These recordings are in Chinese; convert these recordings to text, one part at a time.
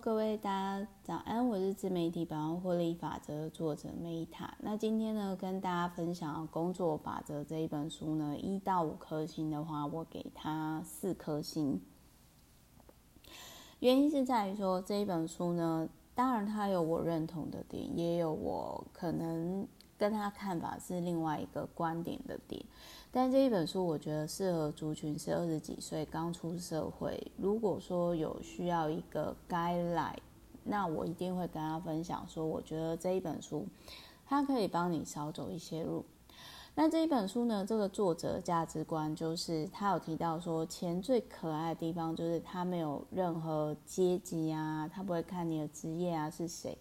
各位大家早安，我是自媒体百万获利法则作者 Meta。那今天呢，跟大家分享《工作法则》这一本书呢，一到五颗星的话，我给它四颗星。原因是在于说这一本书呢，当然它有我认同的点，也有我可能跟他看法是另外一个观点的点。但这一本书，我觉得适合族群是二十几岁刚出社会。如果说有需要一个 guideline，那我一定会跟他分享说，我觉得这一本书，它可以帮你少走一些路。那这一本书呢，这个作者价值观就是他有提到说，钱最可爱的地方就是他没有任何阶级啊，他不会看你的职业啊是谁。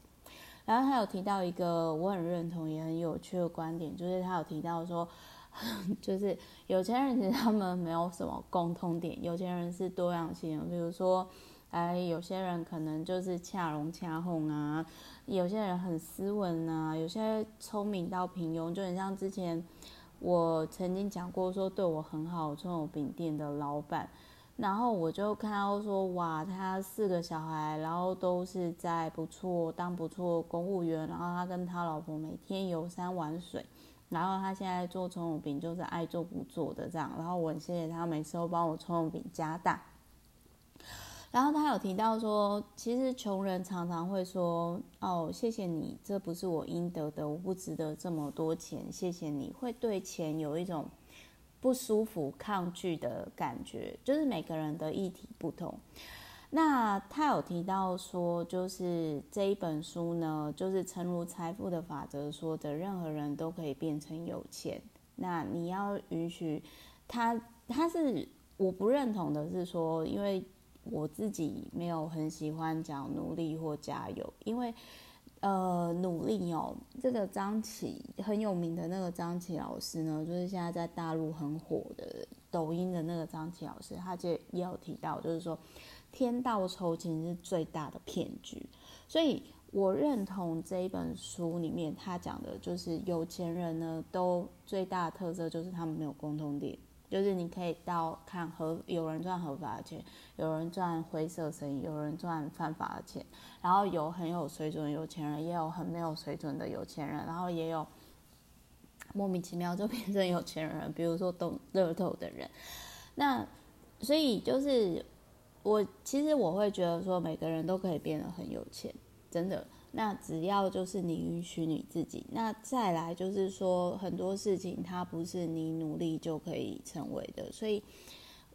然后他有提到一个我很认同也很有趣的观点，就是他有提到说。就是有钱人其实他们没有什么共通点，有钱人是多样性，比如说，哎，有些人可能就是恰龙恰哄啊，有些人很斯文啊，有些聪明到平庸，就很像之前我曾经讲过说对我很好葱油饼店的老板，然后我就看到说哇，他四个小孩，然后都是在不错当不错公务员，然后他跟他老婆每天游山玩水。然后他现在做葱油饼就是爱做不做的这样，然后我很谢谢他每次都帮我葱油饼加大。然后他有提到说，其实穷人常常会说：“哦，谢谢你，这不是我应得的，我不值得这么多钱，谢谢你。”会对钱有一种不舒服、抗拒的感觉，就是每个人的议题不同。那他有提到说，就是这一本书呢，就是诚如财富的法则说的，任何人都可以变成有钱。那你要允许他，他是我不认同的是说，因为我自己没有很喜欢讲努力或加油，因为呃努力哦，这个张琪很有名的那个张琪老师呢，就是现在在大陆很火的抖音的那个张琪老师，他就也有提到，就是说。天道酬勤是最大的骗局，所以我认同这一本书里面他讲的，就是有钱人呢，都最大的特色就是他们没有共同点，就是你可以到看合有人赚合法的钱，有人赚灰色生意，有人赚犯法的钱，然后有很有水准有钱人，也有很没有水准的有钱人，然后也有莫名其妙就变成有钱人，比如说懂乐透的人，那所以就是。我其实我会觉得说，每个人都可以变得很有钱，真的。那只要就是你允许你自己。那再来就是说，很多事情它不是你努力就可以成为的。所以，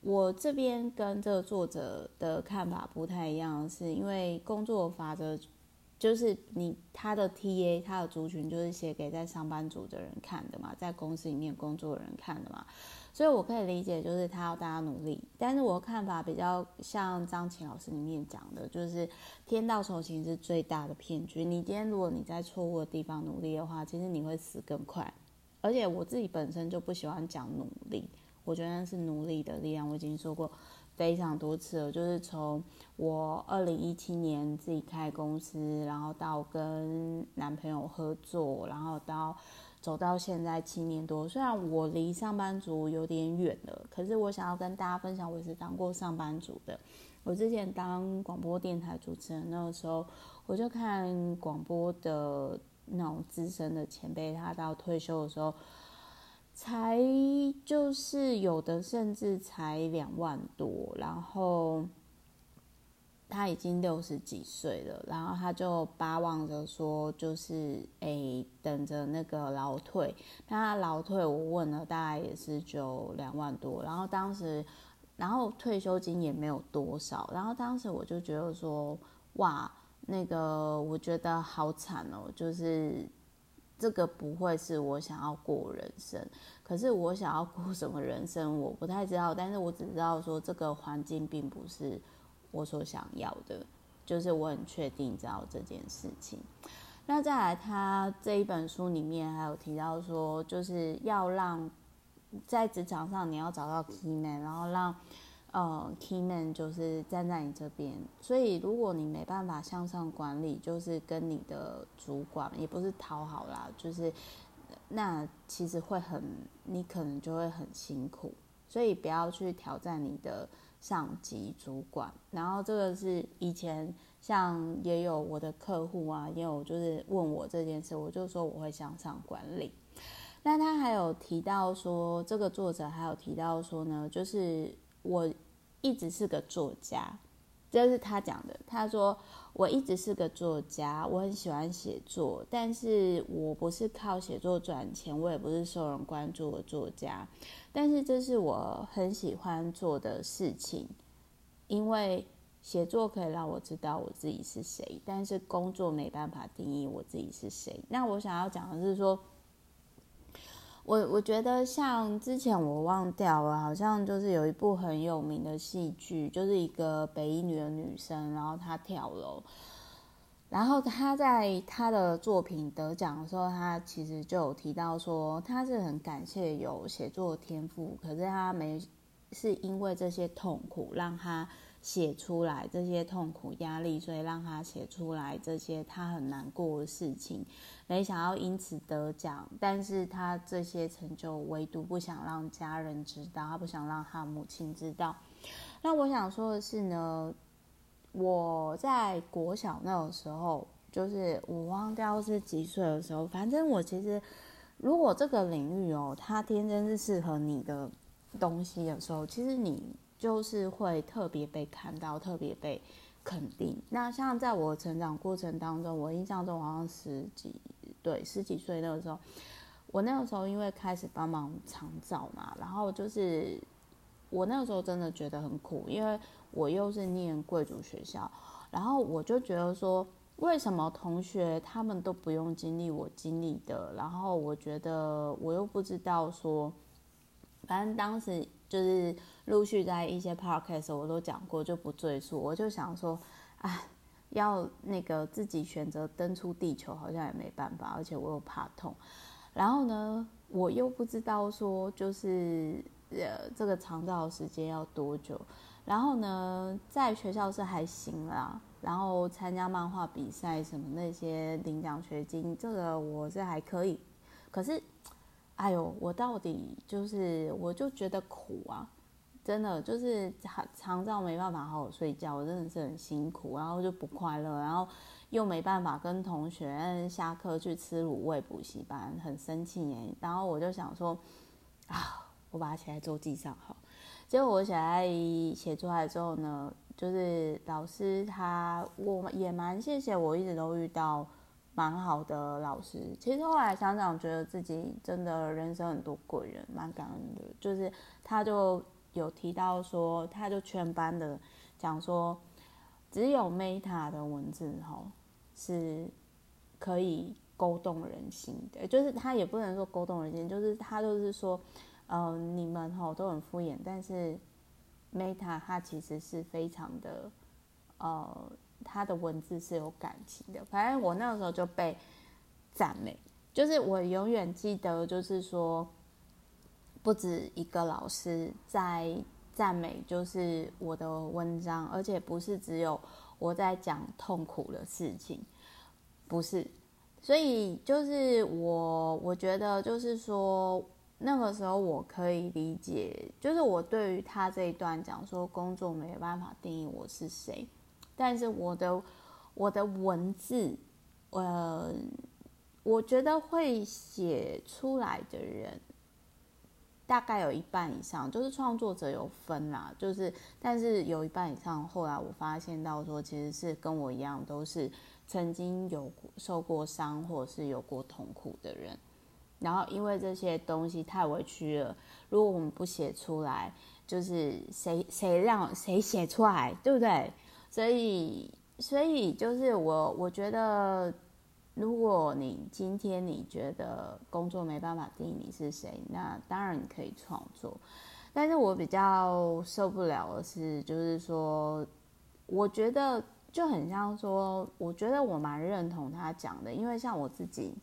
我这边跟这个作者的看法不太一样，是因为工作法则就是你他的 TA 他的族群就是写给在上班族的人看的嘛，在公司里面工作的人看的嘛。所以，我可以理解，就是他要大家努力。但是，我的看法比较像张琴老师里面讲的，就是天道酬勤是最大的骗局。你今天如果你在错误的地方努力的话，其实你会死更快。而且，我自己本身就不喜欢讲努力，我觉得是努力的力量。我已经说过非常多次了，就是从我二零一七年自己开公司，然后到跟男朋友合作，然后到。走到现在七年多，虽然我离上班族有点远了，可是我想要跟大家分享，我也是当过上班族的。我之前当广播电台主持人，那个时候我就看广播的那种资深的前辈，他到退休的时候，才就是有的甚至才两万多，然后。他已经六十几岁了，然后他就巴望着说，就是哎、欸，等着那个劳退。那他劳退，我问了，大概也是就两万多。然后当时，然后退休金也没有多少。然后当时我就觉得说，哇，那个我觉得好惨哦，就是这个不会是我想要过人生。可是我想要过什么人生，我不太知道。但是我只知道说，这个环境并不是。我所想要的，就是我很确定知道这件事情。那再来，他这一本书里面还有提到说，就是要让在职场上你要找到 key man，然后让呃 key man 就是站在你这边。所以如果你没办法向上管理，就是跟你的主管也不是讨好啦，就是那其实会很，你可能就会很辛苦。所以不要去挑战你的。上级主管。然后这个是以前像也有我的客户啊，也有就是问我这件事，我就说我会向上管理。那他还有提到说，这个作者还有提到说呢，就是我一直是个作家。这是他讲的。他说：“我一直是个作家，我很喜欢写作，但是我不是靠写作赚钱，我也不是受人关注的作家。但是这是我很喜欢做的事情，因为写作可以让我知道我自己是谁，但是工作没办法定义我自己是谁。那我想要讲的是说。”我我觉得像之前我忘掉了，好像就是有一部很有名的戏剧，就是一个北一女的女生，然后她跳楼，然后她在她的作品得奖的时候，她其实就有提到说，她是很感谢有写作天赋，可是她没是因为这些痛苦让她写出来这些痛苦压力，所以让他写出来这些他很难过的事情。没想要因此得奖，但是他这些成就唯独不想让家人知道，他不想让他母亲知道。那我想说的是呢，我在国小那个时候，就是我忘掉是几岁的时候，反正我其实如果这个领域哦，他天真是适合你的东西的时候，其实你就是会特别被看到，特别被肯定。那像在我成长过程当中，我印象中好像十几。对，十几岁那个时候，我那个时候因为开始帮忙长照嘛，然后就是我那个时候真的觉得很苦，因为我又是念贵族学校，然后我就觉得说，为什么同学他们都不用经历我经历的，然后我觉得我又不知道说，反正当时就是陆续在一些 podcast 我都讲过，就不赘述，我就想说，哎。要那个自己选择登出地球，好像也没办法，而且我又怕痛。然后呢，我又不知道说，就是呃，这个长照时间要多久。然后呢，在学校是还行啦，然后参加漫画比赛什么那些领奖学金，这个我是还可以。可是，哎呦，我到底就是，我就觉得苦啊。真的就是长长照没办法好好睡觉，我真的是很辛苦，然后就不快乐，然后又没办法跟同学下课去吃卤味补习班，很生气耶。然后我就想说，啊，我把它写在周记上好。结果我写在写出来之后呢，就是老师他我也蛮谢谢，我一直都遇到蛮好的老师。其实后来想想，觉得自己真的人生很多贵人，蛮感恩的。就是他就。有提到说，他就全班的讲说，只有 Meta 的文字吼是可以勾动人心的，就是他也不能说勾动人心，就是他就是说，呃，你们吼都很敷衍，但是 Meta 他其实是非常的，呃，他的文字是有感情的。反正我那个时候就被赞美，就是我永远记得，就是说。不止一个老师在赞美，就是我的文章，而且不是只有我在讲痛苦的事情，不是，所以就是我，我觉得就是说，那个时候我可以理解，就是我对于他这一段讲说工作没办法定义我是谁，但是我的我的文字，呃，我觉得会写出来的人。大概有一半以上，就是创作者有分啦，就是但是有一半以上，后来我发现到说，其实是跟我一样，都是曾经有受过伤或是有过痛苦的人。然后因为这些东西太委屈了，如果我们不写出来，就是谁谁让谁写出来，对不对？所以所以就是我我觉得。如果你今天你觉得工作没办法定义你是谁，那当然你可以创作。但是我比较受不了的是，就是说，我觉得就很像说，我觉得我蛮认同他讲的，因为像我自己，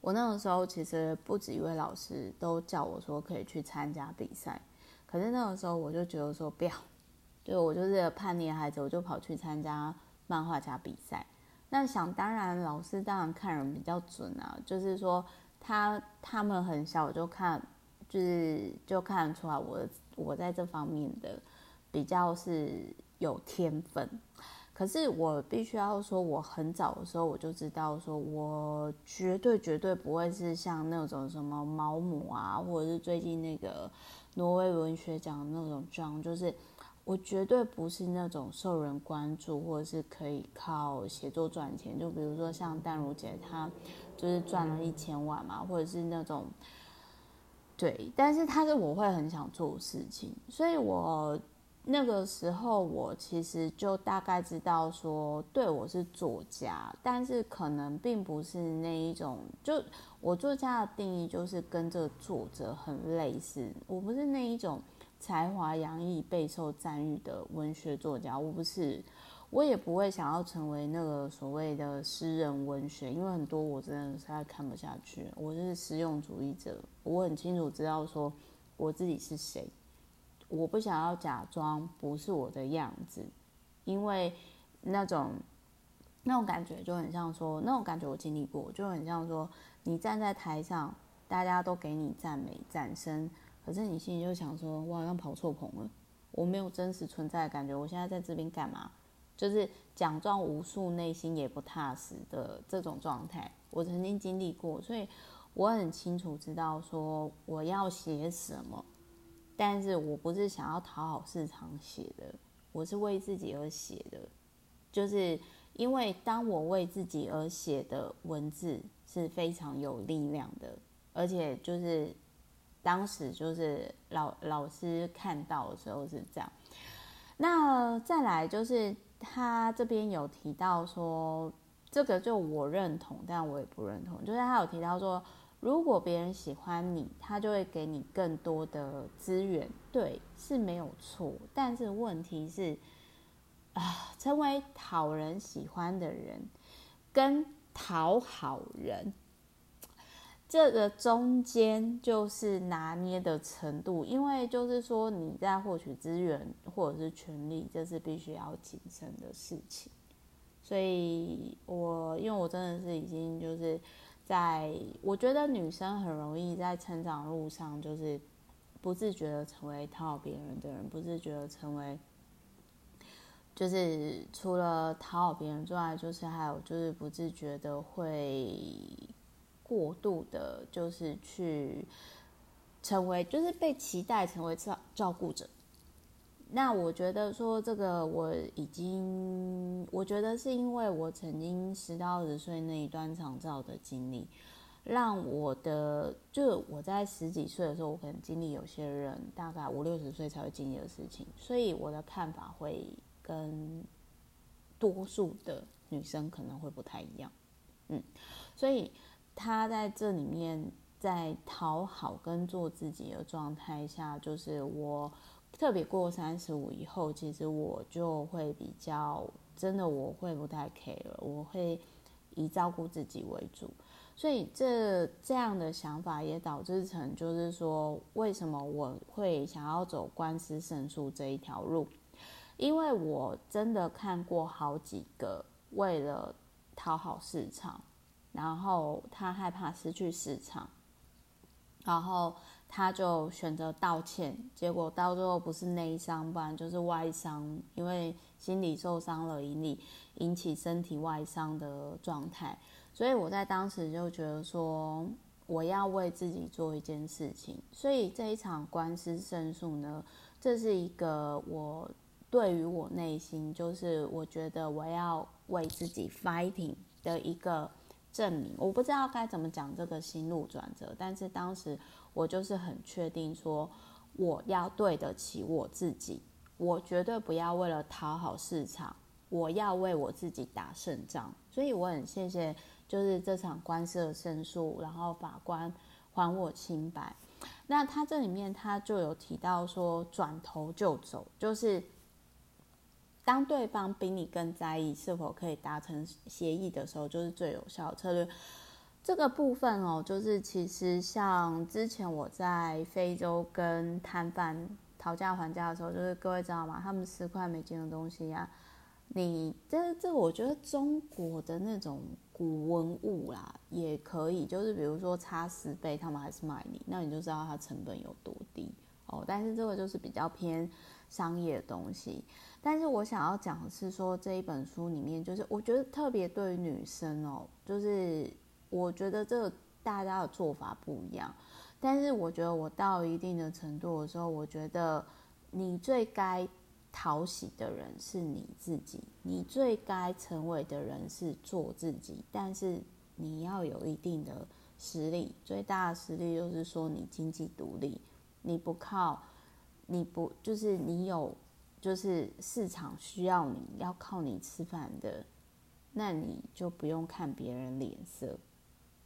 我那个时候其实不止一位老师都叫我说可以去参加比赛，可是那个时候我就觉得说不要，对，我就是叛逆的孩子，我就跑去参加漫画家比赛。那想当然，老师当然看人比较准啊，就是说他他们很小就看，就是就看得出来我我在这方面的比较是有天分。可是我必须要说，我很早的时候我就知道，说我绝对绝对不会是像那种什么毛姆啊，或者是最近那个挪威文学奖那种状，就是我绝对不是那种受人关注，或者是可以靠写作赚钱。就比如说像淡如姐，她就是赚了一千万嘛，或者是那种对，但是她是我会很想做的事情，所以我。那个时候，我其实就大概知道说，对，我是作家，但是可能并不是那一种。就我作家的定义，就是跟这个作者很类似。我不是那一种才华洋溢、备受赞誉的文学作家，我不是，我也不会想要成为那个所谓的诗人文学，因为很多我真的实在看不下去。我是实用主义者，我很清楚知道说我自己是谁。我不想要假装不是我的样子，因为那种那种感觉就很像说，那种感觉我经历过，就很像说，你站在台上，大家都给你赞美、掌声，可是你心里就想说，我好像跑错棚了，我没有真实存在的感觉，我现在在这边干嘛？就是奖状无数，内心也不踏实的这种状态，我曾经经历过，所以我很清楚知道说我要写什么。但是我不是想要讨好市场写的，我是为自己而写的，就是因为当我为自己而写的文字是非常有力量的，而且就是当时就是老老师看到的时候是这样。那再来就是他这边有提到说，这个就我认同，但我也不认同，就是他有提到说。如果别人喜欢你，他就会给你更多的资源，对，是没有错。但是问题是，啊，成为讨人喜欢的人，跟讨好人，这个中间就是拿捏的程度。因为就是说，你在获取资源或者是权利，这是必须要谨慎的事情。所以我因为我真的是已经就是。在，我觉得女生很容易在成长路上，就是不自觉的成为讨好别人的人，不自觉的成为，就是除了讨好别人之外，就是还有就是不自觉的会过度的，就是去成为，就是被期待成为照照顾者。那我觉得说这个我已经，我觉得是因为我曾经十到二十岁那一段长照的经历，让我的就我在十几岁的时候，我可能经历有些人大概五六十岁才会经历的事情，所以我的看法会跟多数的女生可能会不太一样，嗯，所以他在这里面在讨好跟做自己的状态下，就是我。特别过三十五以后，其实我就会比较真的，我会不太 care 了，我会以照顾自己为主。所以这这样的想法也导致成，就是说，为什么我会想要走官司胜诉这一条路？因为我真的看过好几个为了讨好市场，然后他害怕失去市场，然后。他就选择道歉，结果到最后不是内伤，不然就是外伤，因为心理受伤了，引起引起身体外伤的状态。所以我在当时就觉得说，我要为自己做一件事情。所以这一场官司胜诉呢，这是一个我对于我内心，就是我觉得我要为自己 fighting 的一个证明。我不知道该怎么讲这个心路转折，但是当时。我就是很确定说，我要对得起我自己，我绝对不要为了讨好市场，我要为我自己打胜仗。所以我很谢谢，就是这场官司的胜诉，然后法官还我清白。那他这里面他就有提到说，转头就走，就是当对方比你更在意是否可以达成协议的时候，就是最有效的策略。这个部分哦，就是其实像之前我在非洲跟摊贩讨价还价的时候，就是各位知道吗？他们十块美金的东西呀，你这这我觉得中国的那种古文物啦，也可以，就是比如说差十倍，他们还是卖你，那你就知道它成本有多低哦。但是这个就是比较偏商业的东西。但是我想要讲的是说，这一本书里面，就是我觉得特别对于女生哦，就是我觉得这大家的做法不一样。但是我觉得我到一定的程度的时候，我觉得你最该讨喜的人是你自己，你最该成为的人是做自己。但是你要有一定的实力，最大的实力就是说你经济独立，你不靠，你不就是你有。就是市场需要你要靠你吃饭的，那你就不用看别人脸色。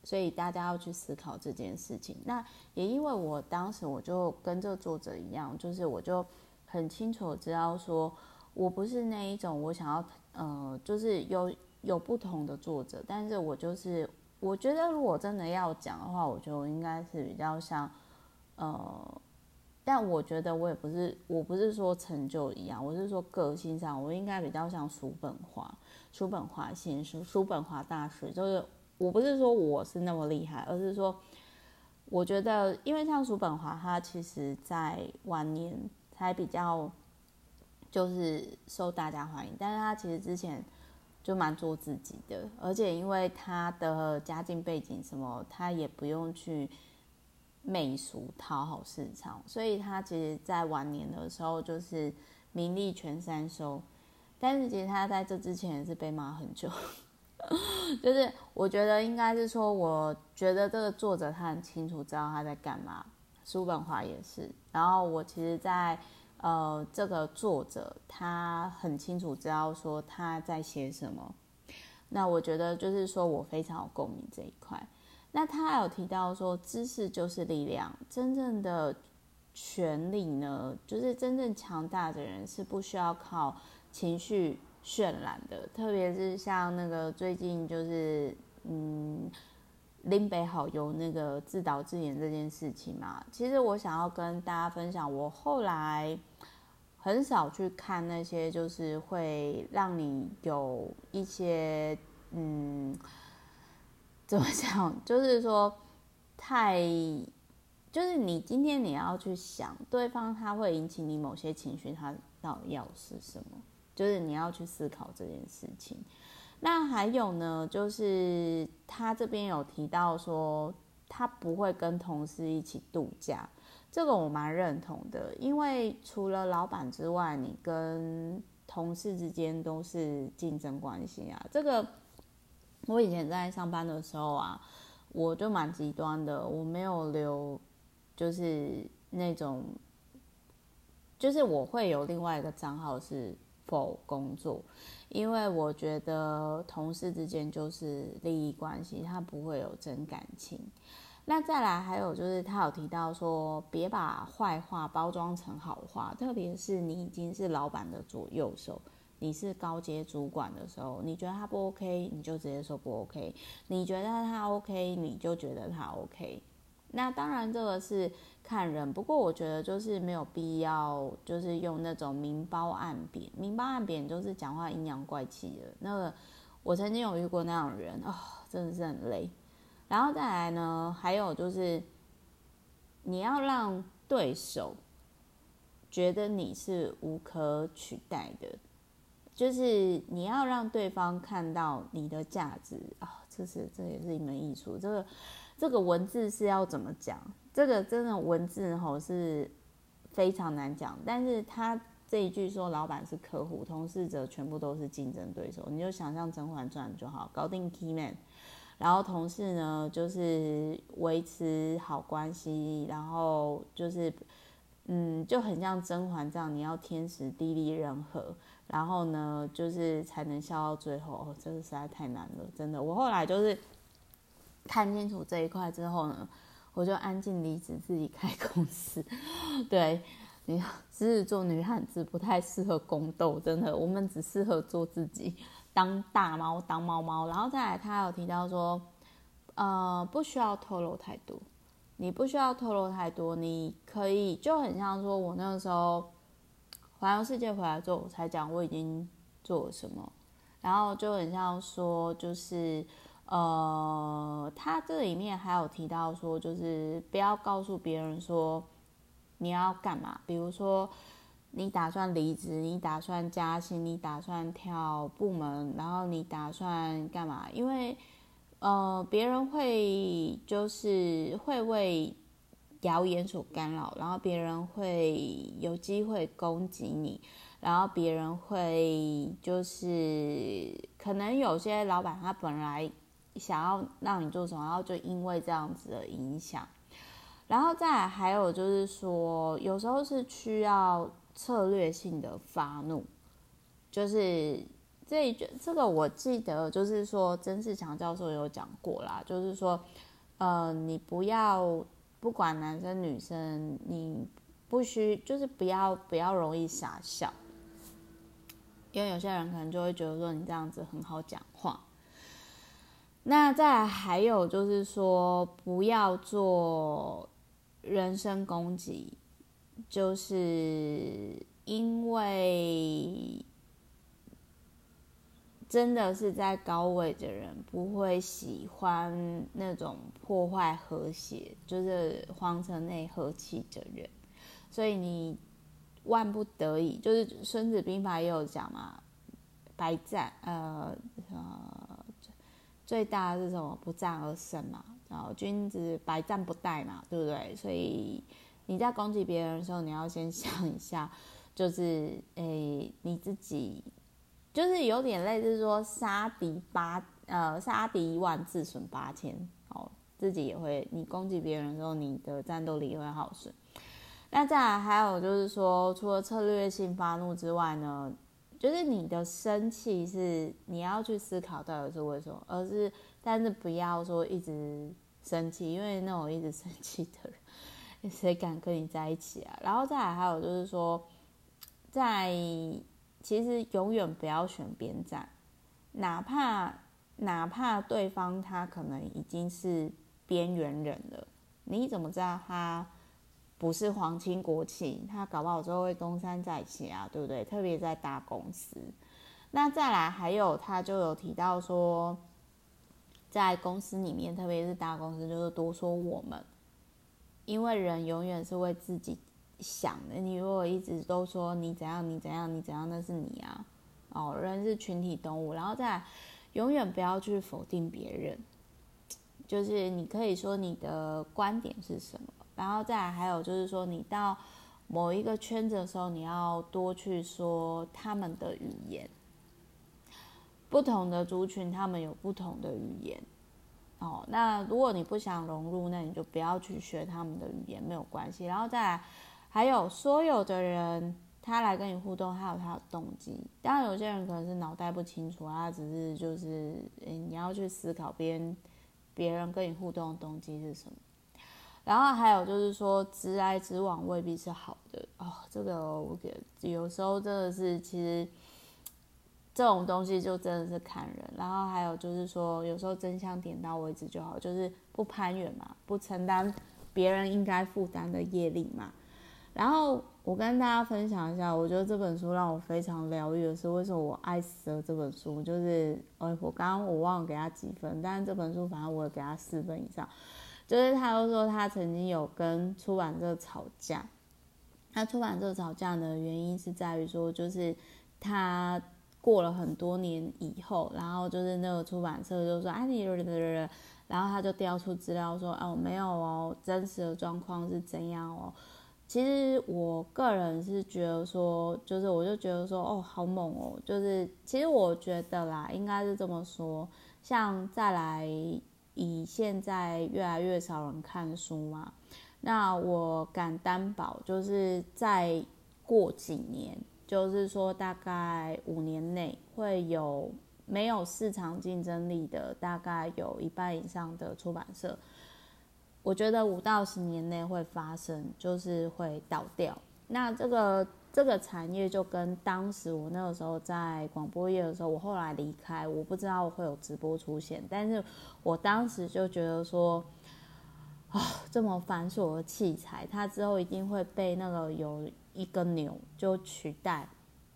所以大家要去思考这件事情。那也因为我当时我就跟这个作者一样，就是我就很清楚知道说，我不是那一种我想要呃，就是有有不同的作者，但是我就是我觉得如果真的要讲的话，我就应该是比较像呃。但我觉得我也不是，我不是说成就一样，我是说个性上，我应该比较像叔本华，叔本华先生，叔本华大师。就是我不是说我是那么厉害，而是说，我觉得，因为像叔本华，他其实在晚年才比较就是受大家欢迎，但是他其实之前就蛮做自己的，而且因为他的家境背景什么，他也不用去。媚俗讨好市场，所以他其实，在晚年的时候就是名利全三收。但是其实他在这之前也是被骂很久。就是我觉得应该是说，我觉得这个作者他很清楚知道他在干嘛，叔本华也是。然后我其实在，在呃这个作者他很清楚知道说他在写什么。那我觉得就是说我非常有共鸣这一块。那他有提到说，知识就是力量。真正的权力呢，就是真正强大的人是不需要靠情绪渲染的。特别是像那个最近就是，嗯，林北好友那个自导自演这件事情嘛。其实我想要跟大家分享，我后来很少去看那些，就是会让你有一些，嗯。怎么讲？就是说，太，就是你今天你要去想对方，他会引起你某些情绪，他到底要是什么？就是你要去思考这件事情。那还有呢，就是他这边有提到说，他不会跟同事一起度假，这个我蛮认同的，因为除了老板之外，你跟同事之间都是竞争关系啊，这个。我以前在上班的时候啊，我就蛮极端的，我没有留，就是那种，就是我会有另外一个账号是 for 工作，因为我觉得同事之间就是利益关系，他不会有真感情。那再来还有就是他有提到说，别把坏话包装成好话，特别是你已经是老板的左右手。你是高阶主管的时候，你觉得他不 OK，你就直接说不 OK；你觉得他 OK，你就觉得他 OK。那当然这个是看人，不过我觉得就是没有必要，就是用那种明褒暗贬。明褒暗贬就是讲话阴阳怪气的。那个我曾经有遇过那样的人，哦，真的是很累。然后再来呢，还有就是你要让对手觉得你是无可取代的。就是你要让对方看到你的价值啊、这是这也是一门艺术。这个这个文字是要怎么讲？这个真的文字吼是非常难讲。但是他这一句说，老板是客户，同事者全部都是竞争对手。你就想象《甄嬛传》就好，搞定 key man，然后同事呢就是维持好关系，然后就是嗯就很像甄嬛这样，你要天时地利人和。然后呢，就是才能笑到最后。哦，这个实在太难了，真的。我后来就是看清楚这一块之后呢，我就安静离职，自己开公司。对，你狮子座女汉子不太适合宫斗，真的，我们只适合做自己，当大猫，当猫猫。然后再来，他有提到说，呃，不需要透露太多，你不需要透露太多，你可以就很像说我那个时候。环游世界回来之后，我才讲我已经做了什么，然后就很像说，就是呃，他这里面还有提到说，就是不要告诉别人说你要干嘛，比如说你打算离职，你打算加薪，你打算跳部门，然后你打算干嘛？因为呃，别人会就是会为谣言所干扰，然后别人会有机会攻击你，然后别人会就是可能有些老板他本来想要让你做什么，然后就因为这样子的影响，然后再来还有就是说，有时候是需要策略性的发怒，就是。这一句，这个我记得，就是说曾仕强教授有讲过啦，就是说，呃，你不要不管男生女生，你不需就是不要不要容易傻笑，因为有些人可能就会觉得说你这样子很好讲话。那再还有就是说，不要做人身攻击，就是因为。真的是在高位的人不会喜欢那种破坏和谐，就是皇城内和气的人，所以你万不得已，就是《孙子兵法》也有讲嘛，百战呃呃最大的是什么？不战而胜嘛，然后君子百战不殆嘛，对不对？所以你在攻击别人的时候，你要先想一下，就是诶你自己。就是有点类似说杀敌八呃杀敌一万自损八千哦，自己也会你攻击别人的时候，你的战斗力也会耗损。那再来还有就是说，除了策略性发怒之外呢，就是你的生气是你要去思考到底是为什么，而是但是不要说一直生气，因为那种一直生气的人，谁敢跟你在一起啊？然后再来还有就是说，在。其实永远不要选边站，哪怕哪怕对方他可能已经是边缘人了，你怎么知道他不是皇亲国戚？他搞不好之后会东山再起啊，对不对？特别在大公司。那再来还有，他就有提到说，在公司里面，特别是大公司，就是多说我们，因为人永远是为自己。想的，你如果一直都说你怎样，你怎样，你怎样，那是你啊。哦，人是群体动物，然后再来永远不要去否定别人，就是你可以说你的观点是什么，然后再来还有就是说，你到某一个圈子的时候，你要多去说他们的语言。不同的族群，他们有不同的语言。哦，那如果你不想融入，那你就不要去学他们的语言，没有关系。然后再来。还有所有的人，他来跟你互动，他有他的动机。当然，有些人可能是脑袋不清楚，他只是就是，你要去思考别人别人跟你互动的动机是什么。然后还有就是说，直来直往未必是好的哦。这个我觉得有时候真的是，其实这种东西就真的是看人。然后还有就是说，有时候真相点到为止就好，就是不攀援嘛，不承担别人应该负担的业力嘛。然后我跟大家分享一下，我觉得这本书让我非常疗愈的是，为什么我爱死了这本书？就是，哎我刚刚我忘了给他几分，但是这本书反正我也给他四分以上。就是他都说他曾经有跟出版社吵架，他出版社吵架的原因是在于说，就是他过了很多年以后，然后就是那个出版社就说，哎你，然后他就调出资料说，哦没有哦，真实的状况是怎样哦。其实我个人是觉得说，就是我就觉得说，哦，好猛哦！就是其实我觉得啦，应该是这么说。像再来以现在越来越少人看书嘛，那我敢担保，就是再过几年，就是说大概五年内会有没有市场竞争力的，大概有一半以上的出版社。我觉得五到十年内会发生，就是会倒掉。那这个这个产业就跟当时我那个时候在广播业的时候，我后来离开，我不知道会有直播出现，但是我当时就觉得说，啊、这么繁琐的器材，它之后一定会被那个有一个钮就取代。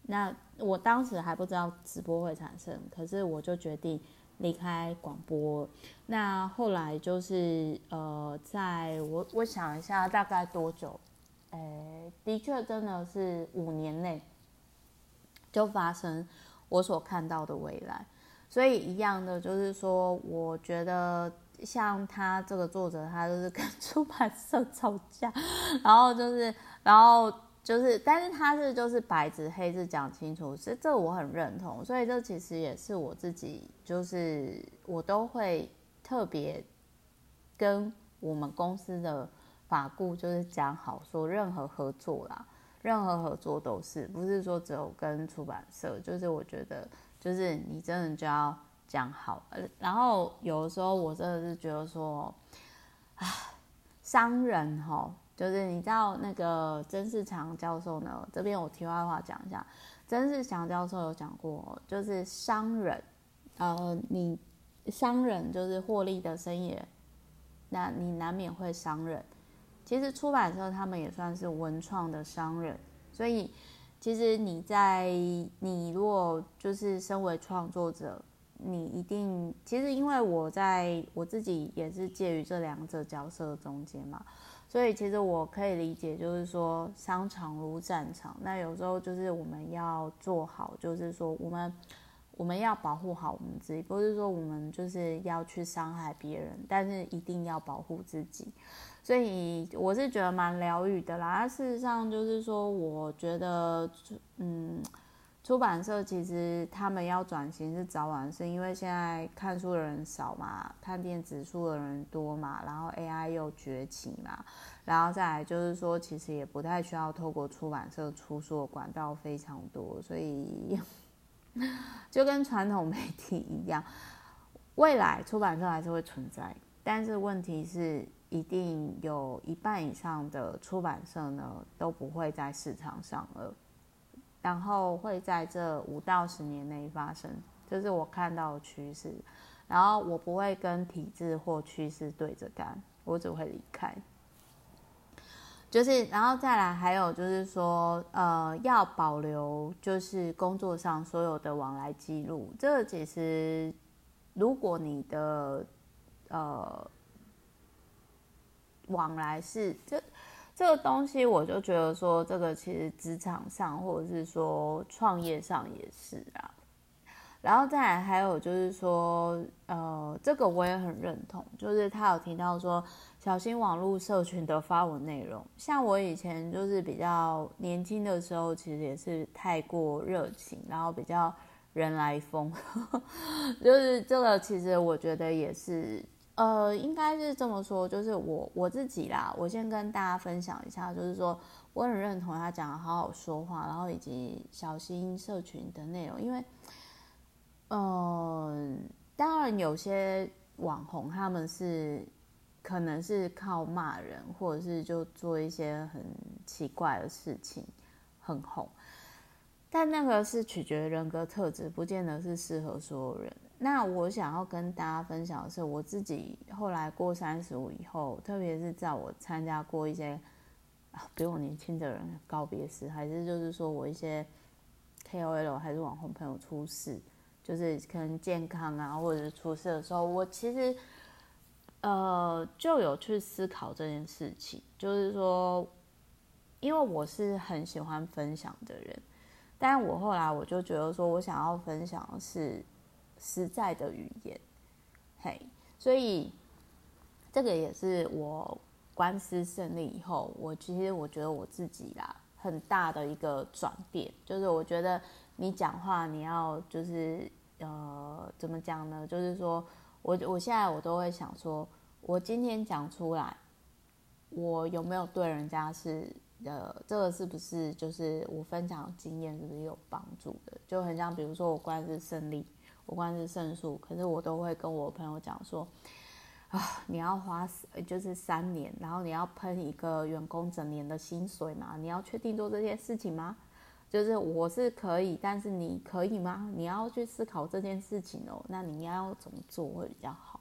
那我当时还不知道直播会产生，可是我就决定。离开广播，那后来就是呃，在我我想一下大概多久，诶，的确真的是五年内就发生我所看到的未来。所以一样的就是说，我觉得像他这个作者，他就是跟 出版社吵架，然后就是，然后。就是，但是他是就是白纸黑字讲清楚，是这我很认同，所以这其实也是我自己，就是我都会特别跟我们公司的法顾就是讲好，说任何合作啦，任何合作都是，不是说只有跟出版社，就是我觉得就是你真的就要讲好，然后有的时候我真的是觉得说，啊，商人齁。就是你知道那个曾仕强教授呢？这边我题外话讲一下，曾仕强教授有讲过，就是商人，呃，你商人就是获利的生意，那你难免会伤人。其实出版社他们也算是文创的商人，所以其实你在你如果就是身为创作者，你一定其实因为我在我自己也是介于这两者角色中间嘛。所以其实我可以理解，就是说商场如战场，那有时候就是我们要做好，就是说我们我们要保护好我们自己，不是说我们就是要去伤害别人，但是一定要保护自己。所以我是觉得蛮疗愈的啦。事实上就是说，我觉得嗯。出版社其实他们要转型是早晚，是因为现在看书的人少嘛，看电子书的人多嘛，然后 AI 又崛起嘛，然后再来就是说，其实也不太需要透过出版社出书的管道非常多，所以 就跟传统媒体一样，未来出版社还是会存在，但是问题是，一定有一半以上的出版社呢都不会在市场上了。然后会在这五到十年内发生，这是我看到的趋势。然后我不会跟体制或趋势对着干，我只会离开。就是，然后再来，还有就是说，呃，要保留就是工作上所有的往来记录。这个其实，如果你的呃往来是这。这个东西我就觉得说，这个其实职场上或者是说创业上也是啊。然后再来还有就是说，呃，这个我也很认同，就是他有提到说，小心网络社群的发文内容。像我以前就是比较年轻的时候，其实也是太过热情，然后比较人来疯，就是这个其实我觉得也是。呃，应该是这么说，就是我我自己啦，我先跟大家分享一下，就是说我很认同他讲的好好说话，然后以及小心社群的内容，因为，嗯、呃，当然有些网红他们是可能是靠骂人，或者是就做一些很奇怪的事情很红，但那个是取决人格特质，不见得是适合所有人。那我想要跟大家分享的是，我自己后来过三十五以后，特别是在我参加过一些啊比我年轻的人告别式，还是就是说我一些 KOL 还是网红朋友出事，就是可能健康啊或者是出事的时候，我其实呃就有去思考这件事情，就是说，因为我是很喜欢分享的人，但我后来我就觉得说我想要分享的是。实在的语言，嘿，所以这个也是我官司胜利以后，我其实我觉得我自己啦，很大的一个转变，就是我觉得你讲话你要就是呃怎么讲呢？就是说我我现在我都会想说，我今天讲出来，我有没有对人家是呃这个是不是就是我分享经验是不是有帮助的？就很像比如说我官司胜利。我关是胜诉，可是我都会跟我朋友讲说，啊，你要花就是三年，然后你要喷一个员工整年的薪水嘛？你要确定做这件事情吗？就是我是可以，但是你可以吗？你要去思考这件事情哦。那你要怎么做会比较好？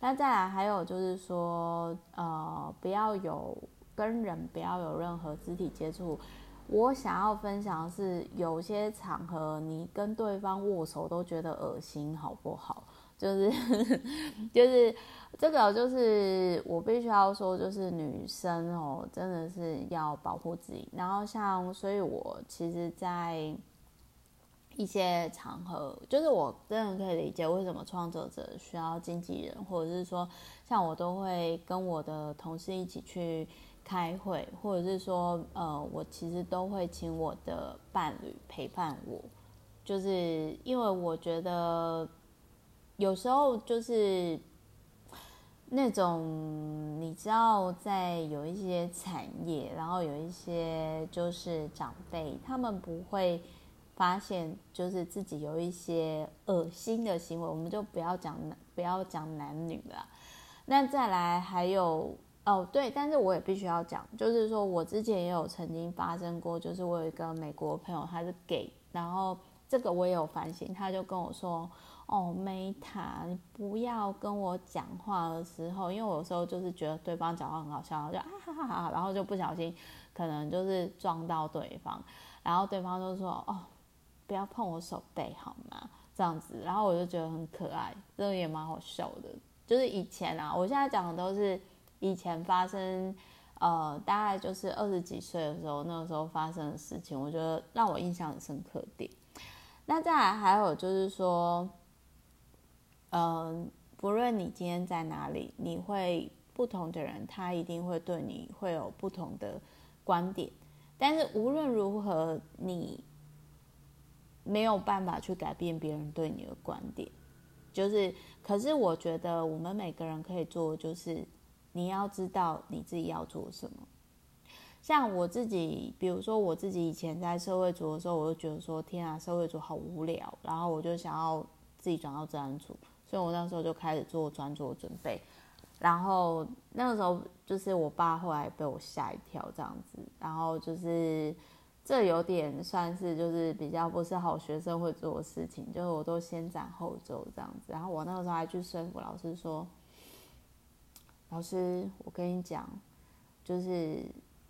那再来还有就是说，呃，不要有跟人不要有任何肢体接触。我想要分享的是，有些场合你跟对方握手都觉得恶心，好不好？就是 就是这个就是我必须要说，就是女生哦，真的是要保护自己。然后像，所以我其实，在一些场合，就是我真的可以理解为什么创作者需要经纪人，或者是说，像我都会跟我的同事一起去开会，或者是说，呃，我其实都会请我的伴侣陪伴我，就是因为我觉得有时候就是那种你知道，在有一些产业，然后有一些就是长辈，他们不会发现就是自己有一些恶心的行为，我们就不要讲不要讲男女了。那再来还有。哦，对，但是我也必须要讲，就是说我之前也有曾经发生过，就是我有一个美国朋友，他是 gay，然后这个我也有反省，他就跟我说，哦，Meta，你不要跟我讲话的时候，因为我有时候就是觉得对方讲话很好笑，然后就啊哈哈哈，然后就不小心可能就是撞到对方，然后对方就说，哦，不要碰我手背好吗？这样子，然后我就觉得很可爱，这个也蛮好笑的，就是以前啊，我现在讲的都是。以前发生，呃，大概就是二十几岁的时候，那个时候发生的事情，我觉得让我印象很深刻点。那再来还有就是说，呃，不论你今天在哪里，你会不同的人，他一定会对你会有不同的观点。但是无论如何，你没有办法去改变别人对你的观点。就是，可是我觉得我们每个人可以做就是。你要知道你自己要做什么。像我自己，比如说我自己以前在社会组的时候，我就觉得说，天啊，社会组好无聊，然后我就想要自己转到自然组，所以我那时候就开始做专做准备。然后那个时候就是我爸后来被我吓一跳这样子，然后就是这有点算是就是比较不是好学生会做的事情，就是我都先斩后奏这样子。然后我那个时候还去说服老师说。老师，我跟你讲，就是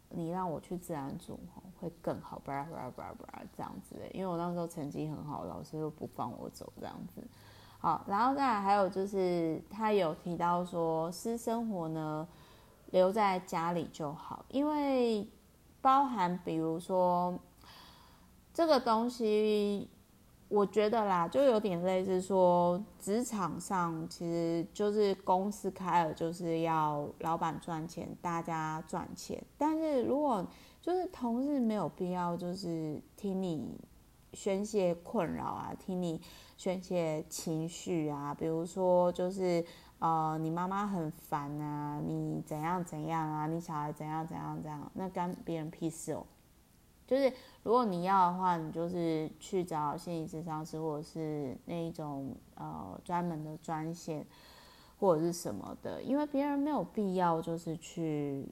你让我去自然组会更好，巴拉巴拉巴拉巴拉这样子的，因为我那时候成绩很好，老师又不放我走这样子。好，然后再来还有就是他有提到说，私生活呢留在家里就好，因为包含比如说这个东西。我觉得啦，就有点类似说，职场上其实就是公司开了，就是要老板赚钱，大家赚钱。但是如果就是同事没有必要，就是听你宣泄困扰啊，听你宣泄情绪啊，比如说就是呃，你妈妈很烦啊，你怎样怎样啊，你小孩怎样怎样怎样，那干别人屁事哦。就是如果你要的话，你就是去找心理咨商师，或者是那一种呃专门的专线，或者是什么的，因为别人没有必要就是去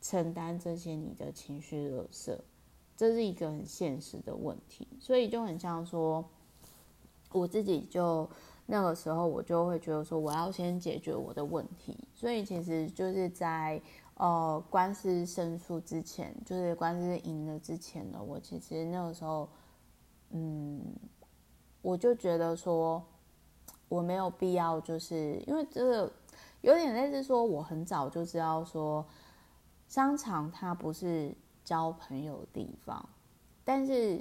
承担这些你的情绪垃圾，这是一个很现实的问题，所以就很像说，我自己就那个时候我就会觉得说，我要先解决我的问题，所以其实就是在。呃，官司胜诉之前，就是官司赢了之前呢，我其实那个时候，嗯，我就觉得说，我没有必要，就是因为这个有点类似说，我很早就知道说，商场它不是交朋友的地方，但是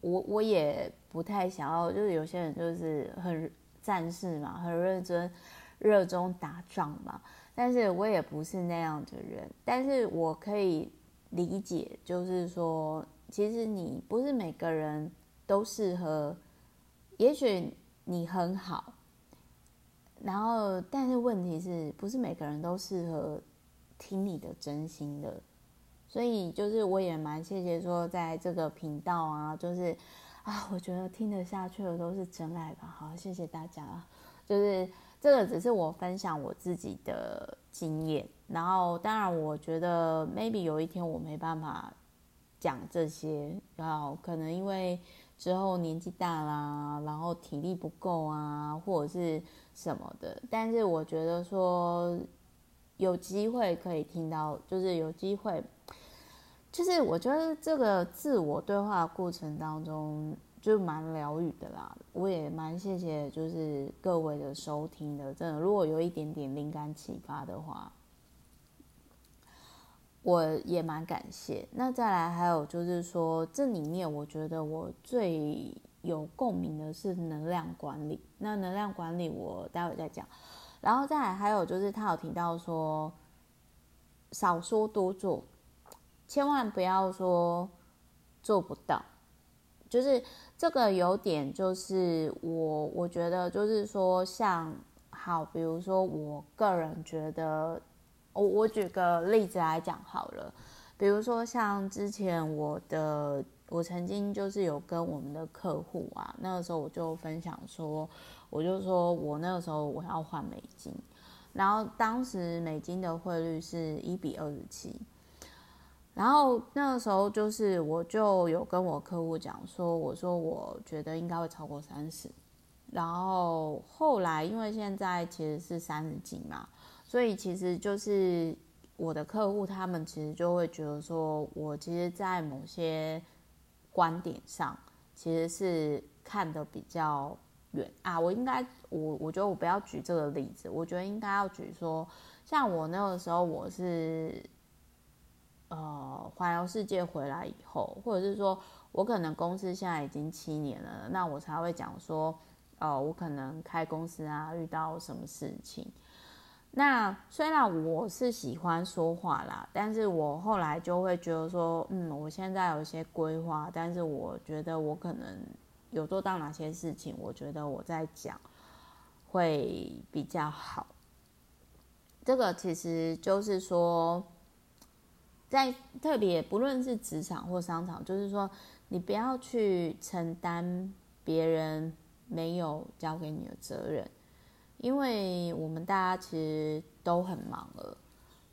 我我也不太想要，就是有些人就是很战士嘛，很认真，热衷打仗嘛。但是我也不是那样的人，但是我可以理解，就是说，其实你不是每个人都适合，也许你很好，然后，但是问题是不是每个人都适合听你的真心的？所以，就是我也蛮谢谢说，在这个频道啊，就是啊，我觉得听得下去的都是真爱吧。好，谢谢大家，就是。这个只是我分享我自己的经验，然后当然我觉得 maybe 有一天我没办法讲这些，然后可能因为之后年纪大啦，然后体力不够啊，或者是什么的。但是我觉得说有机会可以听到，就是有机会，就是我觉得这个自我对话过程当中，就蛮疗愈的啦。我也蛮谢谢，就是各位的收听的，真的，如果有一点点灵感启发的话，我也蛮感谢。那再来还有就是说，这里面我觉得我最有共鸣的是能量管理。那能量管理我待会再讲。然后再来还有就是他有提到说，少说多做，千万不要说做不到。就是这个有点就是我我觉得就是说像好，比如说我个人觉得，我我举个例子来讲好了，比如说像之前我的。我曾经就是有跟我们的客户啊，那个时候我就分享说，我就说我那个时候我要换美金，然后当时美金的汇率是一比二十七，然后那个时候就是我就有跟我客户讲说，我说我觉得应该会超过三十，然后后来因为现在其实是三十几嘛，所以其实就是我的客户他们其实就会觉得说我其实，在某些。观点上其实是看得比较远啊，我应该我我觉得我不要举这个例子，我觉得应该要举说，像我那个时候我是呃环游世界回来以后，或者是说我可能公司现在已经七年了，那我才会讲说，呃，我可能开公司啊遇到什么事情。那虽然我是喜欢说话啦，但是我后来就会觉得说，嗯，我现在有一些规划，但是我觉得我可能有做到哪些事情，我觉得我在讲会比较好。这个其实就是说，在特别不论是职场或商场，就是说你不要去承担别人没有交给你的责任。因为我们大家其实都很忙了，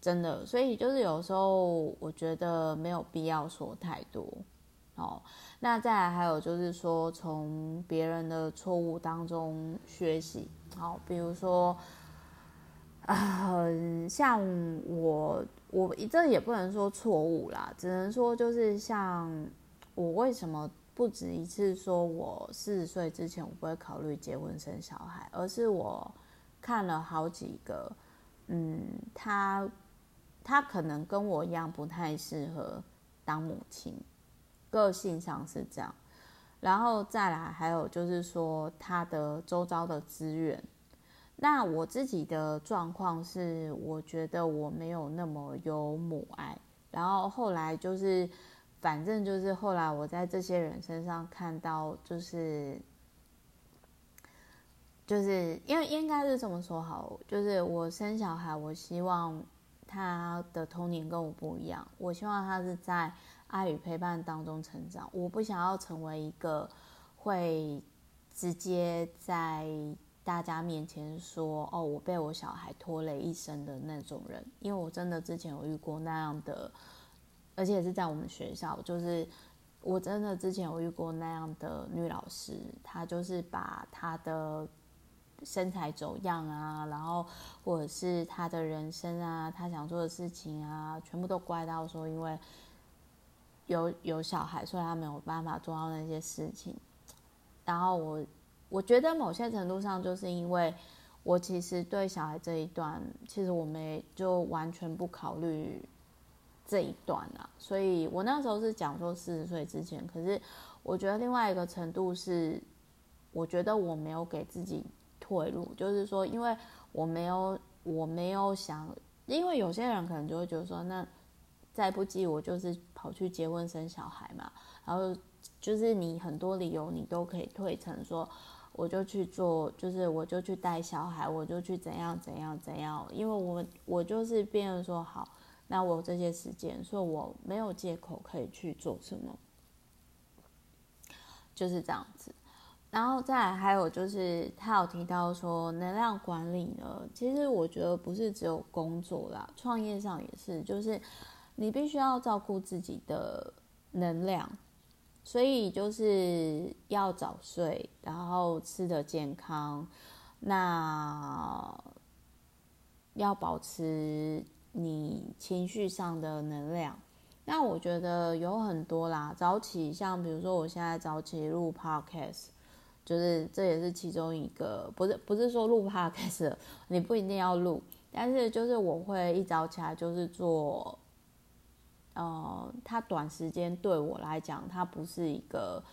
真的，所以就是有时候我觉得没有必要说太多。哦，那再来还有就是说，从别人的错误当中学习。好，比如说，呃，像我，我这也不能说错误啦，只能说就是像我为什么。不止一次说，我四十岁之前我不会考虑结婚生小孩，而是我看了好几个，嗯，他他可能跟我一样不太适合当母亲，个性上是这样，然后再来还有就是说他的周遭的资源，那我自己的状况是，我觉得我没有那么有母爱，然后后来就是。反正就是后来我在这些人身上看到，就是就是因为应该是这么说好，就是我生小孩，我希望他的童年跟我不一样，我希望他是在爱与陪伴当中成长，我不想要成为一个会直接在大家面前说哦，我被我小孩拖累一生的那种人，因为我真的之前有遇过那样的。而且是在我们学校，就是我真的之前有遇过那样的女老师，她就是把她的身材走样啊，然后或者是她的人生啊，她想做的事情啊，全部都怪到说，因为有有小孩，所以他没有办法做到那些事情。然后我我觉得某些程度上，就是因为我其实对小孩这一段，其实我没就完全不考虑。这一段啊，所以我那时候是讲说四十岁之前，可是我觉得另外一个程度是，我觉得我没有给自己退路，就是说，因为我没有，我没有想，因为有些人可能就会觉得说，那再不济我就是去结婚生小孩嘛，然后就是你很多理由你都可以退成说，我就去做，就是我就去带小孩，我就去怎样怎样怎样，因为我我就是变成说好。那我这些时间，所以我没有借口可以去做什么，就是这样子。然后再还有就是，他有提到说能量管理呢，其实我觉得不是只有工作啦，创业上也是，就是你必须要照顾自己的能量，所以就是要早睡，然后吃得健康，那要保持。你情绪上的能量，那我觉得有很多啦，早起像比如说我现在早起录 podcast，就是这也是其中一个，不是不是说录 podcast 你不一定要录，但是就是我会一早起来就是做，呃，它短时间对我来讲它不是一个，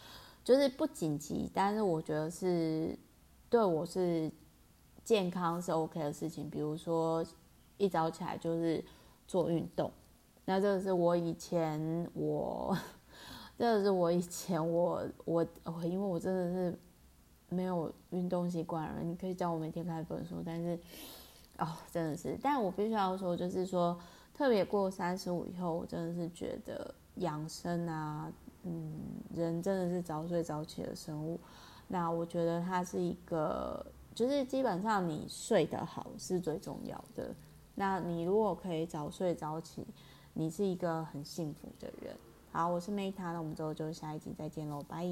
就是不紧急，但是我觉得是对我是健康是 OK 的事情，比如说一早起来就是做运动。那这个是我以前我，这个是我以前我我我，因为我真的是没有运动习惯了。你可以叫我每天看一本书，但是哦，真的是，但我必须要说，就是说，特别过三十五以后，我真的是觉得养生啊，嗯，人真的是早睡早起的生物。那我觉得它是一个，就是基本上你睡得好是最重要的。那你如果可以早睡早起，你是一个很幸福的人。好，我是 Meta，那我们之后就下一集再见喽，拜。